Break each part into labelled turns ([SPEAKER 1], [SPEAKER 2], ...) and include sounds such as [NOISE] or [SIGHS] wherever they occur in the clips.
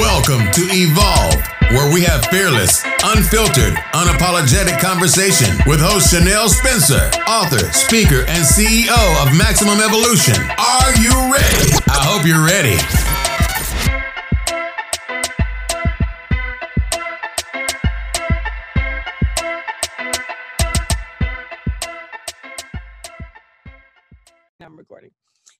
[SPEAKER 1] Welcome to Evolve, where we have fearless, unfiltered, unapologetic conversation with host Chanel Spencer, author, speaker, and CEO of Maximum Evolution. Are you ready? I hope you're ready.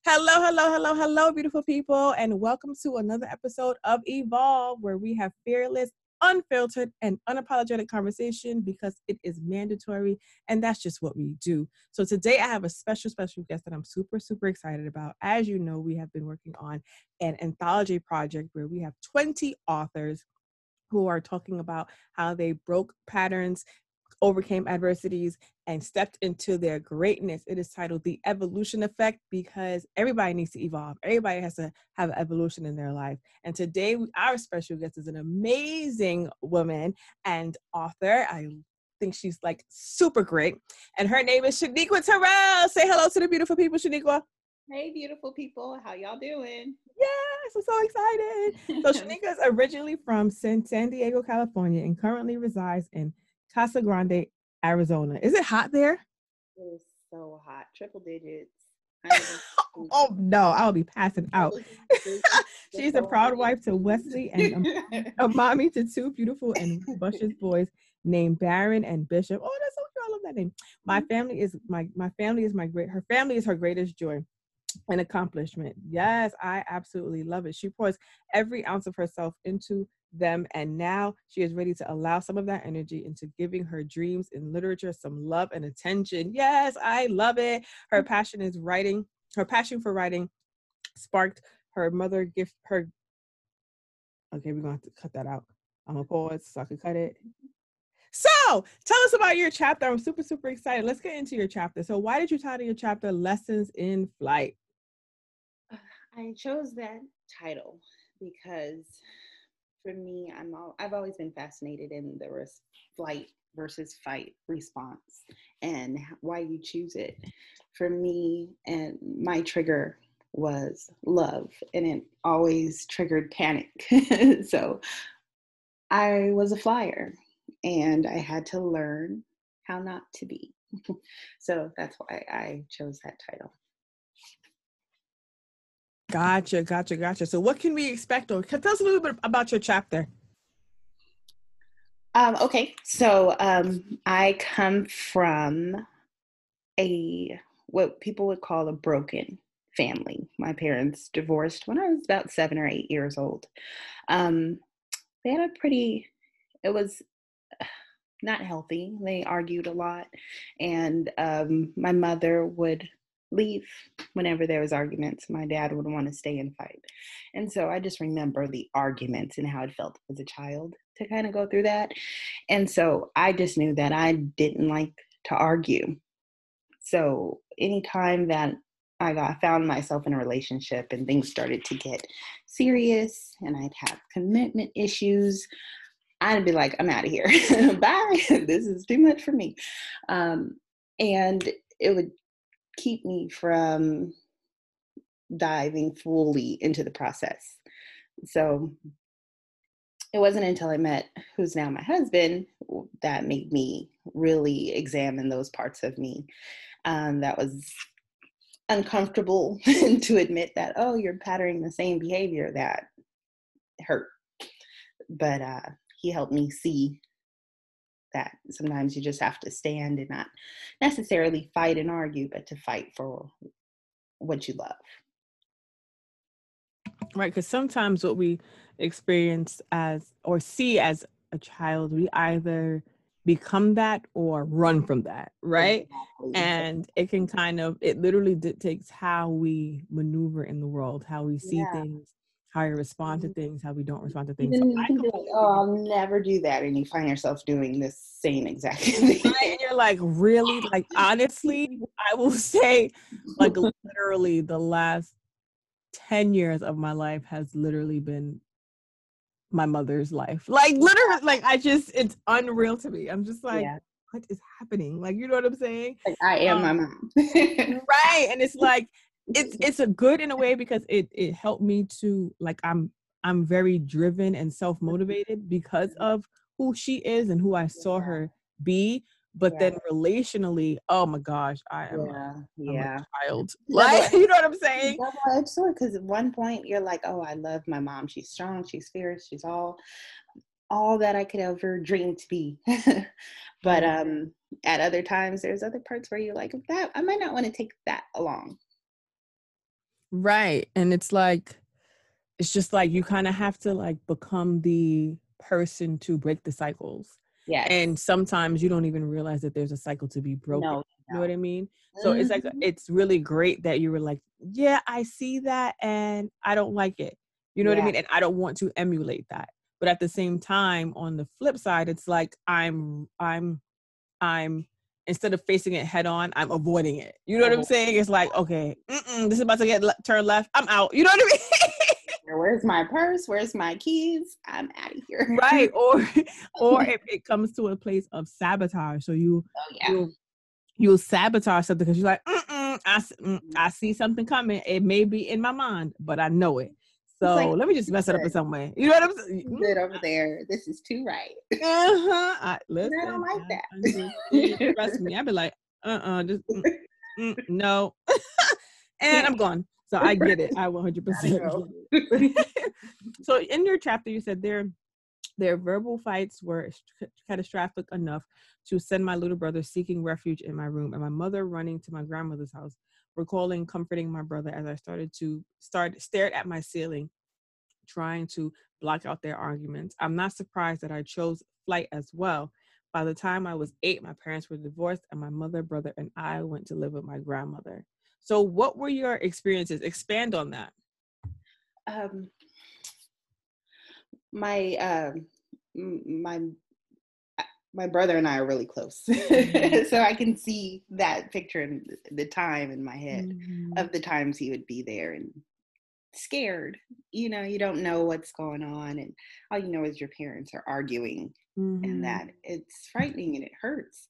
[SPEAKER 2] Hello, hello, hello, hello, beautiful people, and welcome to another episode of Evolve, where we have fearless, unfiltered, and unapologetic conversation because it is mandatory, and that's just what we do. So today I have a special, special guest that I'm super, super excited about. As you know, we have been working on an anthology project where we have 20 authors who are talking about how they broke patterns overcame adversities and stepped into their greatness. It is titled The Evolution Effect because everybody needs to evolve. Everybody has to have evolution in their life. And today, our special guest is an amazing woman and author. I think she's like super great. And her name is Shaniqua Terrell. Say hello to the beautiful people, Shaniqua.
[SPEAKER 3] Hey, beautiful people. How y'all doing?
[SPEAKER 2] Yes, I'm so excited. So, [LAUGHS] Shaniqua is originally from San Diego, California, and currently resides in Casa Grande, Arizona. Is it hot there?
[SPEAKER 3] It is so hot, triple digits. [LAUGHS]
[SPEAKER 2] oh no, I'll be passing out. [LAUGHS] She's a proud wife to Wesley and a, a mommy to two beautiful and [LAUGHS] luscious boys named Baron and Bishop. Oh, that's so cute. I love that name. My mm-hmm. family is my my family is my great. Her family is her greatest joy and accomplishment. Yes, I absolutely love it. She pours every ounce of herself into them and now she is ready to allow some of that energy into giving her dreams in literature some love and attention. Yes i love it. Her mm-hmm. passion is writing. Her passion for writing sparked her mother gift her okay we're gonna have to cut that out. I'm gonna pause so i can cut it. Mm-hmm. So tell us about your chapter. I'm super super excited. Let's get into your chapter. So why did you title your chapter lessons in flight
[SPEAKER 3] i chose that title because for me, I'm all, I've always been fascinated in the res- flight versus fight response and why you choose it. For me, and my trigger was love, and it always triggered panic. [LAUGHS] so I was a flyer, and I had to learn how not to be. [LAUGHS] so that's why I chose that title.
[SPEAKER 2] Gotcha, gotcha, gotcha. So, what can we expect? Or tell us a little bit about your chapter.
[SPEAKER 3] Um, okay, so um, I come from a what people would call a broken family. My parents divorced when I was about seven or eight years old. Um, they had a pretty, it was [SIGHS] not healthy. They argued a lot, and um, my mother would leave whenever there was arguments my dad would want to stay and fight. And so i just remember the arguments and how it felt as a child to kind of go through that. And so i just knew that i didn't like to argue. So anytime that i got found myself in a relationship and things started to get serious and i'd have commitment issues i'd be like i'm out of here. [LAUGHS] Bye. [LAUGHS] This is too much for me. Um, and it would keep me from diving fully into the process. So it wasn't until I met who's now my husband that made me really examine those parts of me. Um, that was uncomfortable [LAUGHS] to admit that, oh, you're patterning the same behavior that hurt. But uh, he helped me see that sometimes you just have to stand and not necessarily fight and argue, but to fight for what you love.
[SPEAKER 2] Right, because sometimes what we experience as or see as a child, we either become that or run from that, right? Exactly. And it can kind of, it literally dictates how we maneuver in the world, how we see yeah. things, how you respond to mm-hmm. things, how we don't respond to things. So
[SPEAKER 3] like, oh, I'll never do that. And you find yourself doing the same exact [LAUGHS] thing.
[SPEAKER 2] and you're like, really? Like, honestly, I will [LAUGHS] say, like, literally, the last 10 years of my life has literally been my mother's life. Like, literally, like, I just, it's unreal to me. I'm just like, yeah. what is happening? Like, you know what I'm saying?
[SPEAKER 3] Like, I am um, my mom. [LAUGHS]
[SPEAKER 2] right. And it's like, it's it's a good in a way because it it helped me to like I'm I'm very driven and self motivated because of who she is and who I saw her be. But
[SPEAKER 3] Yeah.
[SPEAKER 2] then relationally, oh my gosh, I am a,
[SPEAKER 3] yeah,
[SPEAKER 2] I'm
[SPEAKER 3] yeah.
[SPEAKER 2] a child. [LAUGHS] Like, [LAUGHS] you know what I'm saying?
[SPEAKER 3] Double-edged sword because at one point you're like, oh, I love my mom. She's strong. She's fierce. She's all, all that I could ever dream to be. [LAUGHS] but
[SPEAKER 2] Mhm.
[SPEAKER 3] um, at other times, there's other parts where you're like, that I might not want to take that along.
[SPEAKER 2] Right. And it's like, it's just like you kind of have to like become the person to break the cycles.
[SPEAKER 3] Yeah.
[SPEAKER 2] And sometimes you don't even realize that there's a cycle to be broken.
[SPEAKER 3] no,
[SPEAKER 2] You know what I mean? So it's like
[SPEAKER 3] Mhm.
[SPEAKER 2] it's really great that you were like, yeah, I see that and I don't like it. You know what I mean? And I don't want to emulate that. But at the same time, on the flip side, it's like I'm I'm I'm instead of facing it head on, I'm avoiding it. You know what I'm saying? It's like, okay, mm-mm, this is about to get le- turn left. I'm out. You know what I mean?
[SPEAKER 3] Where's my purse? Where's my keys? I'm out of here. [LAUGHS]
[SPEAKER 2] right. Or [LAUGHS] or if it comes to a place of sabotage. So you
[SPEAKER 3] Oh yeah.
[SPEAKER 2] you'll you'll sabotage something because you're like, Mm-mm, I, mm, I see something coming. It may be in my mind, but I know it. So
[SPEAKER 3] like,
[SPEAKER 2] let me just mess it up in some way. You know what I'm saying?
[SPEAKER 3] Good over there. This is too right.
[SPEAKER 2] Uh-huh. I, [LAUGHS] listen,
[SPEAKER 3] don't like
[SPEAKER 2] I
[SPEAKER 3] that.
[SPEAKER 2] Trust me. I'd be like, uh-uh, just [LAUGHS] mm, mm, no. [LAUGHS] and I'm gone. So I get it. I 100%
[SPEAKER 3] know.
[SPEAKER 2] get it. so in your chapter, you said their their verbal fights were st- catastrophic enough to send my little brother seeking refuge in my room and my mother running to my grandmother's house, recalling comforting my brother as I started to start stared at my ceiling, trying to block out their arguments. I'm not surprised that I chose flight as well. By the time I was eight, my parents were divorced, and my mother, brother, and I went to live with my grandmother. So, what were your experiences? Expand on that.
[SPEAKER 3] um my um my my brother and I are really close.
[SPEAKER 2] Mhm. [LAUGHS]
[SPEAKER 3] so I can see that picture and the time in my head
[SPEAKER 2] Mhm.
[SPEAKER 3] of the times he would be there and scared. You know, you don't know what's going on and all you know is your parents are arguing
[SPEAKER 2] Mhm.
[SPEAKER 3] and that it's frightening and it hurts.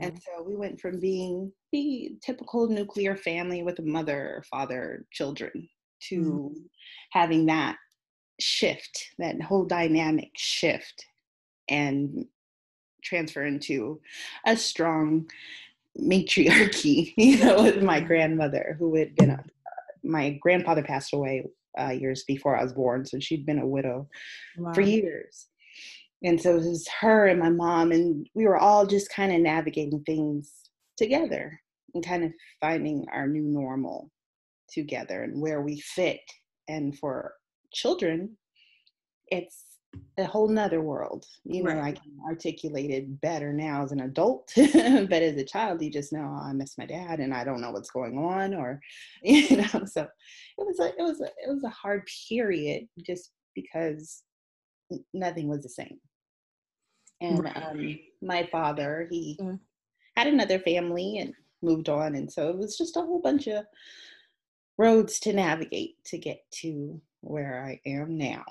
[SPEAKER 3] And so we went from being the typical nuclear family with a mother, father, children to having that shift, that whole dynamic shift, and transfer into a strong matriarchy, [LAUGHS] you know, with my grandmother who had been a, my grandfather passed away uh, years before I was born, so she'd been a widow
[SPEAKER 2] Wow.
[SPEAKER 3] for years. And so it was her and my mom, and we were all just kind of navigating things together and kind of finding our new normal together and where we fit. And for children, it's a whole nother world. You know,
[SPEAKER 2] Right.
[SPEAKER 3] I can articulate it better now as an adult, [LAUGHS] but as a child, you just know "Oh, I miss my dad and I don't know what's going on, or [LAUGHS] you know. So it was a it was a it was a hard period just because nothing was the same. And
[SPEAKER 2] Right.
[SPEAKER 3] um, my father, he
[SPEAKER 2] Yeah.
[SPEAKER 3] had another family and moved on, and so it was just a whole bunch of roads to navigate to get to where I am now.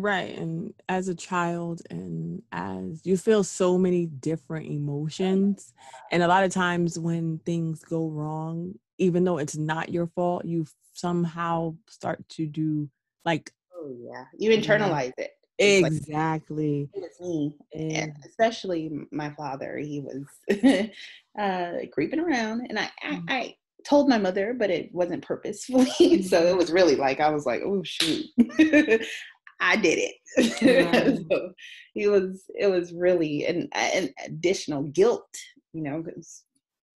[SPEAKER 2] Right. And as a child, and as you feel so many different emotions, and a lot of times when things go wrong, even though it's not your fault, you somehow start to do like
[SPEAKER 3] Oh yeah, you
[SPEAKER 2] Yeah.
[SPEAKER 3] internalize it. It's like,
[SPEAKER 2] exactly.
[SPEAKER 3] it was me, and
[SPEAKER 2] And
[SPEAKER 3] especially my father. He was [LAUGHS] uh, creeping around, and I, I,
[SPEAKER 2] Mhm.
[SPEAKER 3] I told my mother, but it wasn't purposefully. [LAUGHS] so it was really like I was like, oh shoot, [LAUGHS] I did it.
[SPEAKER 2] Right. [LAUGHS]
[SPEAKER 3] so it was it was really an, an additional guilt, you know, because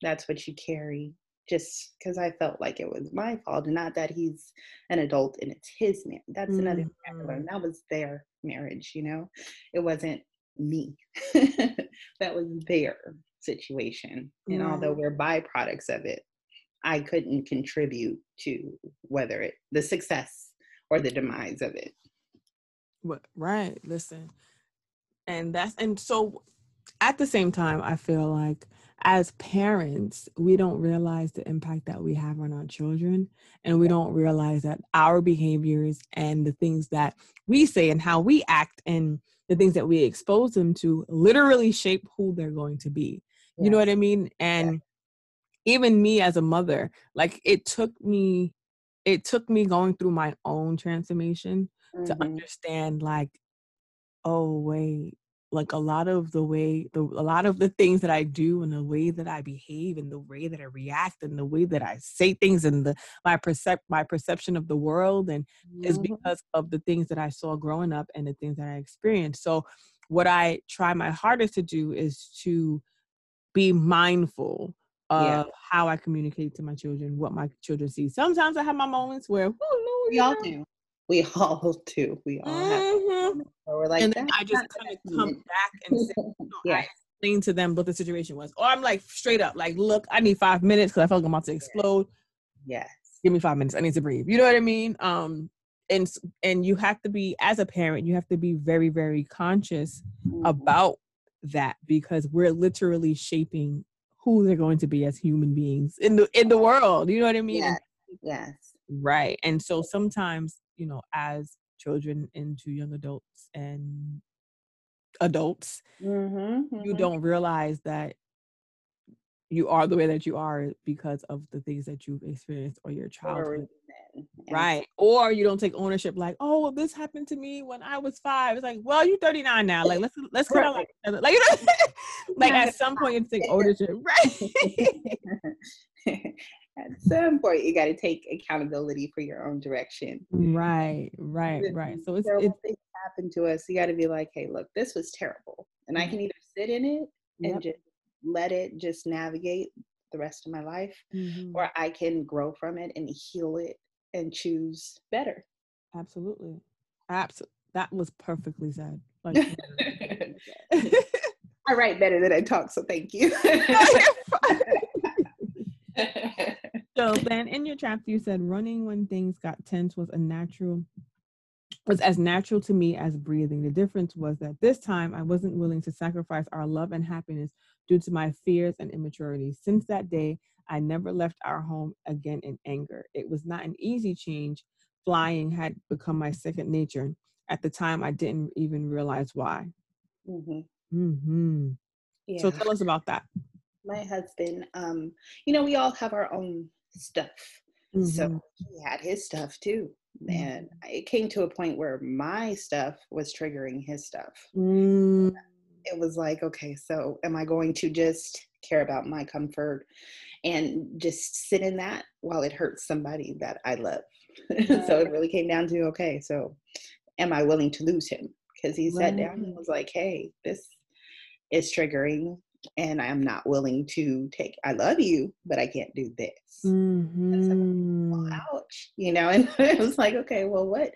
[SPEAKER 3] that's what you carry. Just because I felt like it was my fault, and not that he's an adult and it's his man. That's another thing
[SPEAKER 2] Mhm.
[SPEAKER 3] learned. That was their marriage, you know. It wasn't me. [LAUGHS] that was their situation. And although we're byproducts of it, I couldn't contribute to whether it the success or the demise of it.
[SPEAKER 2] What right, listen. And that's and so at the same time, I feel like as parents, we don't realize the impact that we have on our children. And we don't realize that our behaviors and the things that we say and how we act and the things that we expose them to literally shape who they're going to be. You know what I mean? And even me as a mother, like it took me, it took me going through my own transformation to
[SPEAKER 3] Mhm.
[SPEAKER 2] understand like oh wait like a lot of the way the a lot of the things that i do and the way that i behave and the way that i react and the way that i say things and the my percep my perception of the world and is
[SPEAKER 3] Mhm.
[SPEAKER 2] because of the things that i saw growing up and the things that i experienced so what i try my hardest to do is to be mindful of
[SPEAKER 3] Yeah.
[SPEAKER 2] how i communicate to my children what my children see sometimes i have my moments where
[SPEAKER 3] We all do. We [LAUGHS] all do. We all have
[SPEAKER 2] Mhm.
[SPEAKER 3] moments where we're like,
[SPEAKER 2] and then I just kind of come back and say, [LAUGHS] no,
[SPEAKER 3] Yeah.
[SPEAKER 2] I explain to them what the situation was. Or I'm like straight up, like, look, I need five minutes because I feel like I'm about to explode.
[SPEAKER 3] Yes.
[SPEAKER 2] Give me five minutes. I need to breathe. You know what I mean? Um, and and you have to be as a parent, you have to be very, very conscious
[SPEAKER 3] Mhm.
[SPEAKER 2] about that because we're literally shaping who they're going to be as human beings in the in the world. You know what I mean?
[SPEAKER 3] Yes. Yes.
[SPEAKER 2] Right. And so sometimes, you know, as children into young adults and adults,
[SPEAKER 3] Mm-hmm,
[SPEAKER 2] you don't realize that you are the way that you are because of the things that you've experienced or your childhood. Right. Or you don't take ownership like, oh, well, this happened to me when I was five. It's like, well, you're 39 now. Like, let's let's [LAUGHS]
[SPEAKER 3] Right.
[SPEAKER 2] like, [LAUGHS] like you know, like at some point you take ownership. [LAUGHS] Right.
[SPEAKER 3] At some point, you got to take accountability for your own direction.
[SPEAKER 2] right, right, right. So it's
[SPEAKER 3] terrible
[SPEAKER 2] it's
[SPEAKER 3] things happen to us. You got to be like, hey, look, this was terrible, and I can either sit in it and
[SPEAKER 2] Yep.
[SPEAKER 3] just let it just navigate the rest of my life,
[SPEAKER 2] Mhm.
[SPEAKER 3] or I can grow from it and heal it and choose better.
[SPEAKER 2] absolutely. Absolutely. That was perfectly said. Like [LAUGHS]
[SPEAKER 3] I write better than I talk, so thank you. [LAUGHS] [LAUGHS]
[SPEAKER 2] So then in your chapter you said running when things got tense was a natural was as natural to me as breathing. The difference was that this time I wasn't willing to sacrifice our love and happiness due to my fears and immaturity. Since that day, I never left our home again in anger. It was not an easy change. Flying had become my second nature. At the time, I didn't even realize why.
[SPEAKER 3] hmm
[SPEAKER 2] hmm
[SPEAKER 3] Yeah.
[SPEAKER 2] So tell us about that.
[SPEAKER 3] my husband, um, you know, we all have our own stuff.
[SPEAKER 2] Mhm.
[SPEAKER 3] So he had his stuff too. And it came to a point where my stuff was triggering his stuff.
[SPEAKER 2] Mm,
[SPEAKER 3] It was like, okay, so am I going to just care about my comfort and just sit in that while it hurts somebody that I love? [LAUGHS] so it really came down to, okay, so am I willing to lose him? Because he sat down and was like, hey, this is triggering and I'm not willing to take, I love you, but I can't do this. well,
[SPEAKER 2] mhm.
[SPEAKER 3] ouch, you know, [LAUGHS] and it was like, okay, well, what?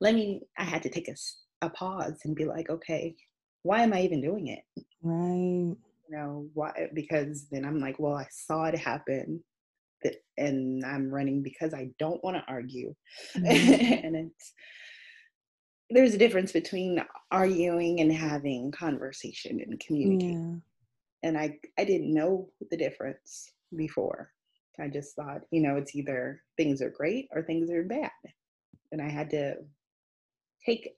[SPEAKER 3] Let me, I had to take a a pause and be like, okay, why am I even doing it?
[SPEAKER 2] Right.
[SPEAKER 3] You know, why? Because then I'm like, well, I saw it happen that, and I'm running because I don't want to argue. [LAUGHS]
[SPEAKER 2] Mhm.
[SPEAKER 3] and it's, there's a difference between arguing and having conversation and communicating. And I I didn't know the difference before. I just thought, you know, it's either things are great or things are bad, and I had to take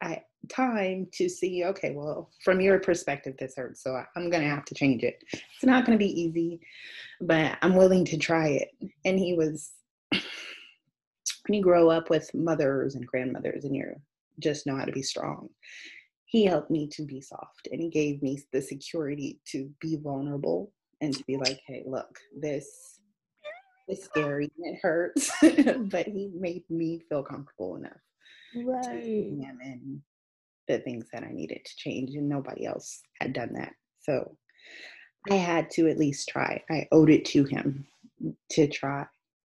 [SPEAKER 3] time to see. Okay, well, from your perspective, this hurts, so I, I'm gonna have to change it. It's not gonna be easy, but I'm willing to try it. And he was. [CLEARS THROAT] When you grow up with mothers and grandmothers, and you're just know how to be strong, he helped me to be soft and he gave me the security to be vulnerable and to be like hey look this is scary and it hurts [LAUGHS] but he made me feel comfortable enough to
[SPEAKER 2] Right.
[SPEAKER 3] him and the things that i needed to change and nobody else had done that so i had to at least try i owed it to him to try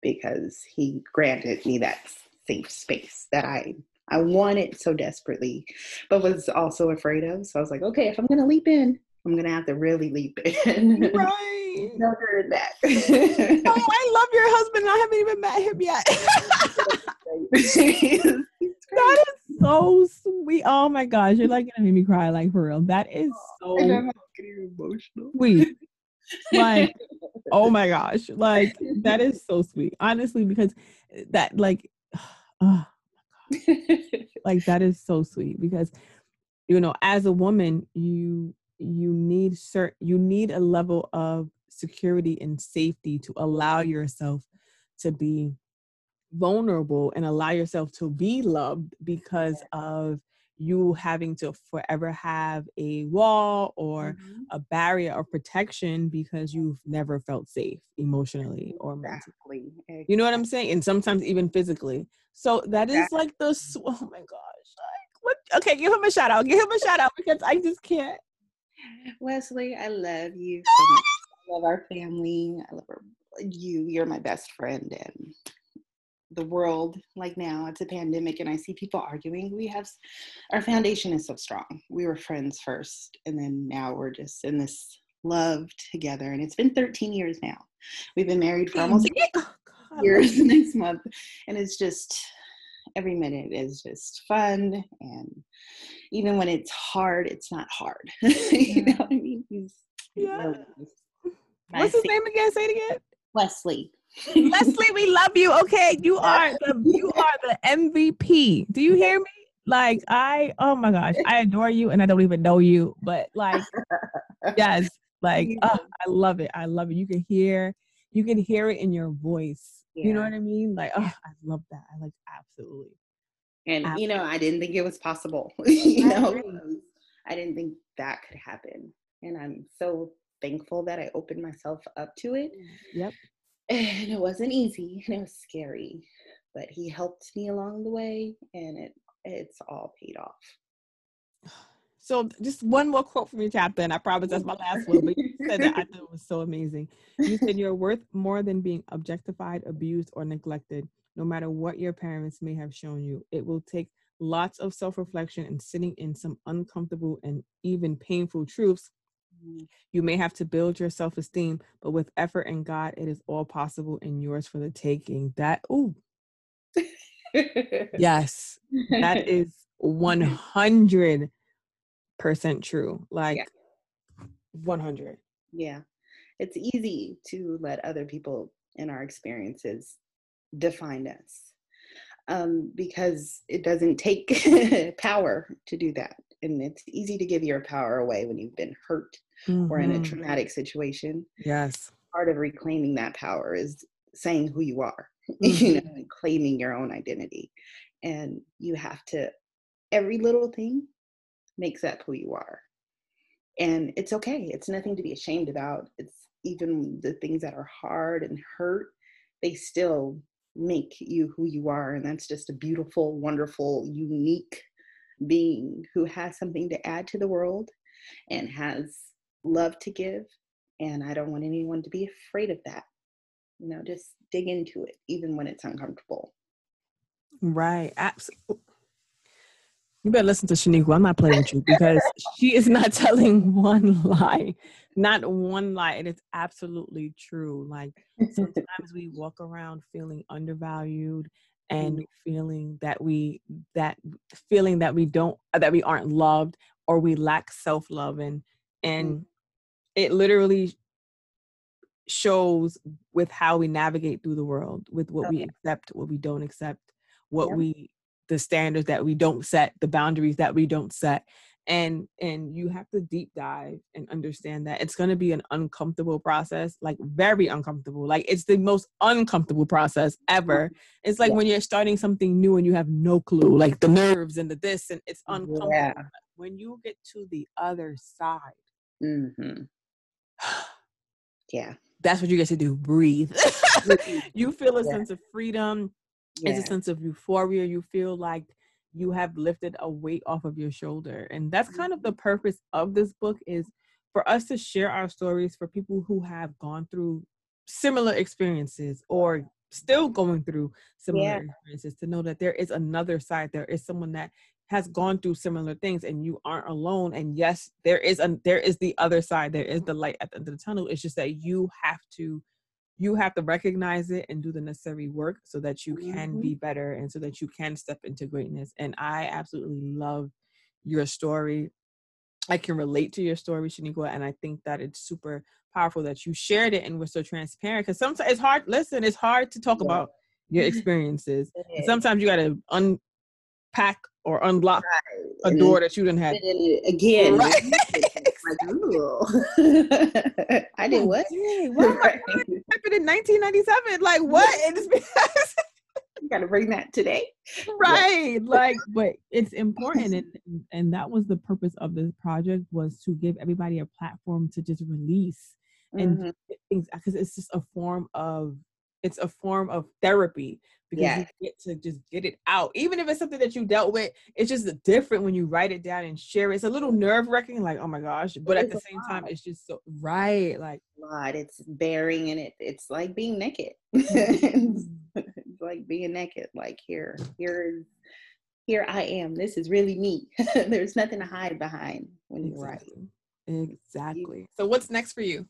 [SPEAKER 3] because he granted me that safe space that i i wanted so desperately but was also afraid of so i was like okay if i'm gonna leap in i'm gonna have to really leap in
[SPEAKER 2] Right. [LAUGHS]
[SPEAKER 3] no heard that
[SPEAKER 2] Oh, I love your husband. I haven't even met him yet. [LAUGHS] [LAUGHS] that is so sweet. Oh my gosh, you're like gonna make me cry, like for real. That is oh, so
[SPEAKER 3] getting emotional
[SPEAKER 2] sweet. Like, oh my gosh, like that is so sweet. Honestly, because that like, [SIGHS] oh, like that is so sweet because you know as a woman you you need cert you need a level of security and safety to allow yourself to be vulnerable and allow yourself to be loved because of you having to forever have a wall or mm-hmm. a barrier of protection because you've never felt safe emotionally or mentally. Exactly. You know what I'm saying? And sometimes even physically. So that is like the oh my gosh. Like what okay, give him a shout out. Give him a shout out because I just can't.
[SPEAKER 3] Wesley, I love you so much. [LAUGHS] I love our family. I love our, you. You're my best friend and the world like now it's a pandemic and i see people arguing we have our foundation is so strong we were friends first and then now we're just in this love together and it's been 13 years now we've been married for almost [LAUGHS] years [LAUGHS] next month and it's just every minute is just fun and even when it's hard it's not hard [LAUGHS] you know what i mean He's,
[SPEAKER 2] yeah. what's his name again say it again
[SPEAKER 3] wesley
[SPEAKER 2] Leslie, we love you. Okay, you are the you are the MVP. Do you hear me? Like I, oh my gosh, I adore you, and I don't even know you, but like, yes, like oh, I love it. I love it. You can hear, you can hear it in your voice. Yeah. You know what I mean? Like, oh, I love that. I like absolutely.
[SPEAKER 3] And absolutely. you know, I didn't think it was possible. [LAUGHS] you know, I didn't think that could happen, and I'm so thankful that I opened myself up to it.
[SPEAKER 2] Yep
[SPEAKER 3] and it wasn't easy and it was scary but he helped me along the way and it it's all paid off [SIGHS] [SIGHS]
[SPEAKER 2] so just one more quote from your chapter and i promise that's my last one but you said that i thought it was so amazing you said you're worth more than being objectified abused or neglected no matter what your parents may have shown you it will take lots of self-reflection and sitting in some uncomfortable and even painful truths Mm-hmm. You may have to build your self esteem, but with effort and God, it is all possible and yours for the taking. That, ooh. [LAUGHS] yes, that is [LAUGHS] 100% true. Like yeah. 100.
[SPEAKER 3] Yeah. It's easy to let other people in our experiences define us um, because it doesn't take [LAUGHS] power to do that. And it's easy to give your power away when you've been hurt mm-hmm. or in a mm-hmm. traumatic situation.
[SPEAKER 2] Yes.
[SPEAKER 3] Part of reclaiming that power is saying who you are, mm-hmm. [LAUGHS] you know, and claiming your own identity. And you have to, every little thing makes up who you are. And it's okay. It's nothing to be ashamed about. It's even the things that are hard and hurt, they still make you who you are. And that's just a beautiful, wonderful, unique being who has something to add to the world and has love to give and I don't want anyone to be afraid of that. You know, just dig into it even when it's uncomfortable.
[SPEAKER 2] Right. Absolutely. You better listen to Shaniqua. I'm not playing with you because she is not [LAUGHS] telling one lie. Not one lie. and It is absolutely true. Like sometimes we walk around feeling undervalued and mm-hmm. feeling that we that feeling that we don't that we aren't loved or we lack self-love and and mm it literally shows with how we navigate through the world with what okay. we accept what we don't accept what yep. we the standards that we don't set the boundaries that we don't set and and you have to deep dive and understand that it's going to be an uncomfortable process like very uncomfortable like it's the most uncomfortable process ever it's like yeah. when you're starting something new and you have no clue like the nerves and the this and it's uncomfortable yeah. when you get to the other side
[SPEAKER 3] mm-hmm. [SIGHS] yeah.
[SPEAKER 2] That's what you get to do. Breathe. [LAUGHS] you feel a yeah. sense of freedom. Yeah. It's a sense of euphoria. You feel like you have lifted a weight off of your shoulder. And that's kind of the mm-hmm. purpose of this book is for us to share our stories for people who have gone through similar experiences or still going through similar yeah. experiences to know that there is another side there is someone that has gone through similar things and you aren't alone and yes there is a there is the other side there is the light at the end of the tunnel it's just that you have to you have to recognize it and do the necessary work so that you can mm-hmm. be better and so that you can step into greatness and i absolutely love your story i can relate to your story shaniqua and i think that it's super powerful that you shared it and were so transparent because sometimes it's hard listen it's hard to talk yeah. about your [LAUGHS] experiences sometimes you got to unpack or unlock right. a door that you didn't have.
[SPEAKER 3] Again, right. Like, [LAUGHS] I did what?
[SPEAKER 2] Dang, what right. happened in 1997? Like what? And it's because
[SPEAKER 3] gotta bring that today.
[SPEAKER 2] Right. [LAUGHS] like, but it's important. And, and that was the purpose of this project was to give everybody a platform to just release and mm-hmm. things because it's just a form of it's a form of therapy because yeah. you get to just get it out. Even if it's something that you dealt with, it's just different when you write it down and share it. It's a little nerve wracking, like, oh my gosh. But at the same lot. time, it's just so right. Like a
[SPEAKER 3] lot. It's bearing and it it's like being naked. [LAUGHS] Mm-hmm. [LAUGHS] it's like being naked. Like here, here's here I am. This is really me. [LAUGHS] There's nothing to hide behind when you
[SPEAKER 2] exactly. write. Exactly. So what's next for you?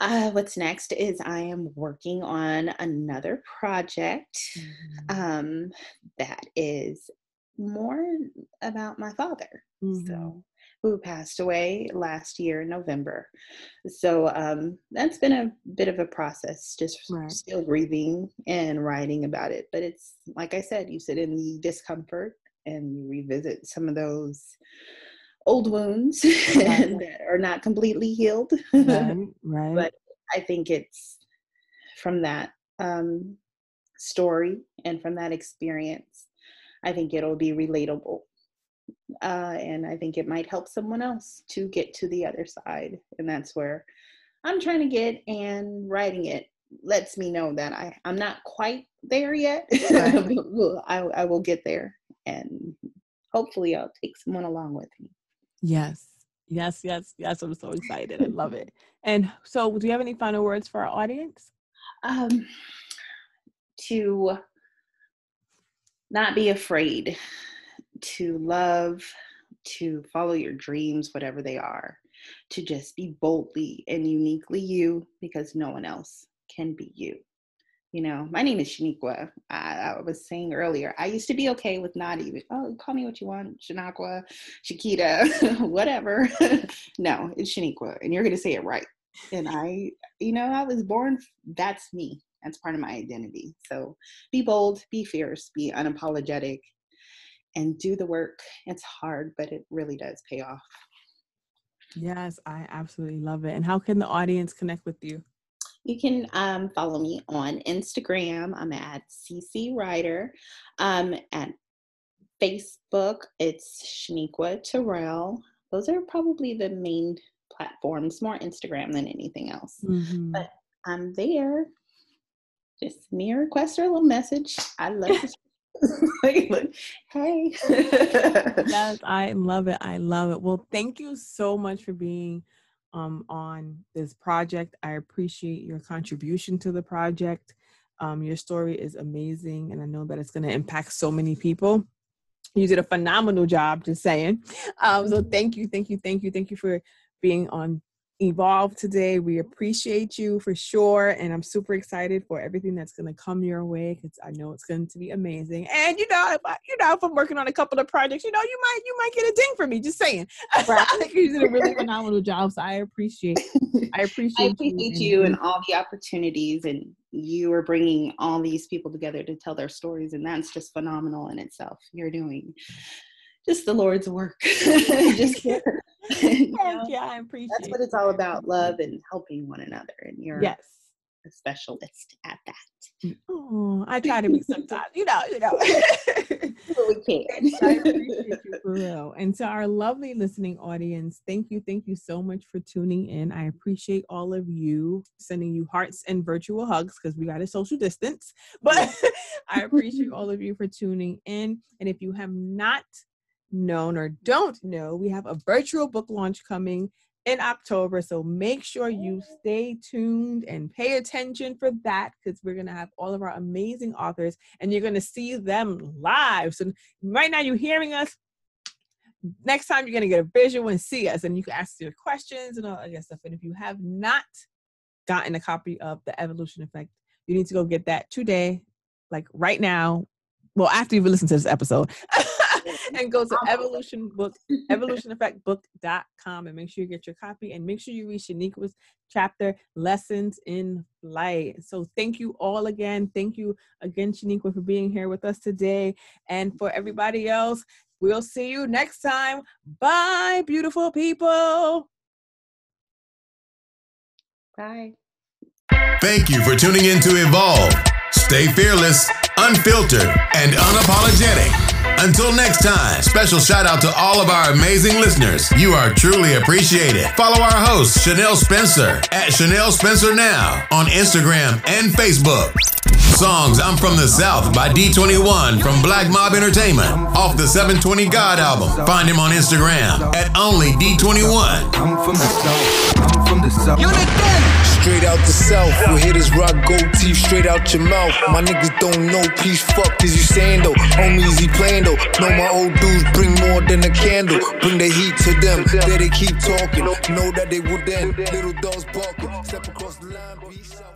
[SPEAKER 3] Uh, what's next is I am working on another project mm-hmm. um, that is more about my father. Mm-hmm. So, who passed away last year in November. So um, that's been a bit of a process, just right. still grieving and writing about it. But it's like I said, you sit in the discomfort and you revisit some of those old wounds [LAUGHS] that are not completely healed. Right, [LAUGHS] right. but I think it's from that um, story and from that experience, I think it'll be relatable. Uh, and I think it might help someone else to get to the other side. And that's where I'm trying to get, and writing it lets me know that I, I'm not quite there yet. [LAUGHS] Right. I, I will get there. And hopefully, I'll take someone along with me.
[SPEAKER 2] Yes. Yes, yes, yes. I'm so excited. I love it. And so, do you have any final words for our audience? Um,
[SPEAKER 3] to not be afraid, to love, to follow your dreams, whatever they are, to just be boldly and uniquely you because no one else can be you you know, my name is Shaniqua. I, I, was saying earlier, I used to be okay with not even, oh, call me what you want, Shanaqua, Shakita, [LAUGHS] whatever. [LAUGHS] no, it's Shaniqua, and you're going to say it right. And I, you know, I was born, that's me. That's part of my identity. So be bold, be fierce, be unapologetic, and do the work. It's hard, but it really does pay off.
[SPEAKER 2] Yes, I absolutely love it. And how can the audience connect with you?
[SPEAKER 3] You can um, follow me on Instagram. I'm at CC Writer. Um, at Facebook, it's Shaniqua Terrell. Those are probably the main platforms, more Instagram than anything else. Mm-hmm. But I'm there. Just me a request or a little message. I love to [LAUGHS] hey.
[SPEAKER 2] yes, I love it. I love it. Well, thank you so much for being um, on this project. I appreciate your contribution to the project. Um, your story is amazing, and I know that it's going to impact so many people. You did a phenomenal job, just saying. Um, so thank you, thank you, thank you, thank you for being on evolve today. We appreciate you for sure. And I'm super excited for everything that's going to come your way because I know it's going to be amazing. And you know, if I, you know, if I'm working on a couple of projects, you know, you might you might get a ding for me. Just saying. [LAUGHS] Right. I think you did a really [LAUGHS] phenomenal job. So I appreciate I appreciate, [LAUGHS] I
[SPEAKER 3] appreciate you, you and, and all the opportunities and you are bringing all these people together to tell their stories and that's just phenomenal in itself. You're doing just the Lord's work. just [LAUGHS]
[SPEAKER 2] Thank know? you. I appreciate.
[SPEAKER 3] That's what it's all about: love and helping one another. And you're
[SPEAKER 2] yes,
[SPEAKER 3] a specialist at that.
[SPEAKER 2] Oh, I try to be [LAUGHS] sometimes. You know, you know. [LAUGHS]
[SPEAKER 3] we can.
[SPEAKER 2] I appreciate you for real. And to our lovely listening audience, thank you, thank you so much for tuning in. I appreciate all of you sending you hearts and virtual hugs because we got a social distance. But I appreciate all of you for tuning in. And if you have not known or don't know, we have a virtual book launch coming in October. So make sure you stay tuned and pay attention for that because we're going to have all of our amazing authors and you're going to see them live. So right now you're hearing us. Next time you're going to get a visual and see us and you can ask your questions and all that stuff. And if you have not gotten a copy of The Evolution Effect, you need to go get that today, like right now. Well, after you've listened to this episode. [LAUGHS] [LAUGHS] and go to evolution book evolutioneffectbook.com and make sure you get your copy and make sure you read Shaniqua's chapter lessons in flight. So thank you all again. Thank you again, Shaniqua, for being here with us today. And for everybody else, we'll see you next time. Bye, beautiful people.
[SPEAKER 3] Bye.
[SPEAKER 1] Thank you for tuning in to Evolve. Stay fearless unfiltered, and unapologetic. Until next time, special shout out to all of our amazing listeners. You are truly appreciated. Follow our host, Chanel Spencer, at Chanel Spencer Now on Instagram and Facebook. Songs I'm From the South by D21 from Black Mob Entertainment off the 720 God album. Find him on Instagram at only D21.
[SPEAKER 4] I'm from the south. I'm from the south. Unit 10. Straight out the south. we hit hitters rock gold teeth straight out your mouth. My niggas don't know peace. Fuck is you saying though? Homies he playing though. Know my old dudes bring more than a candle. Bring the heat to them. There they keep talking. Know that they would end. Little dogs barking. Step across the line. Be south.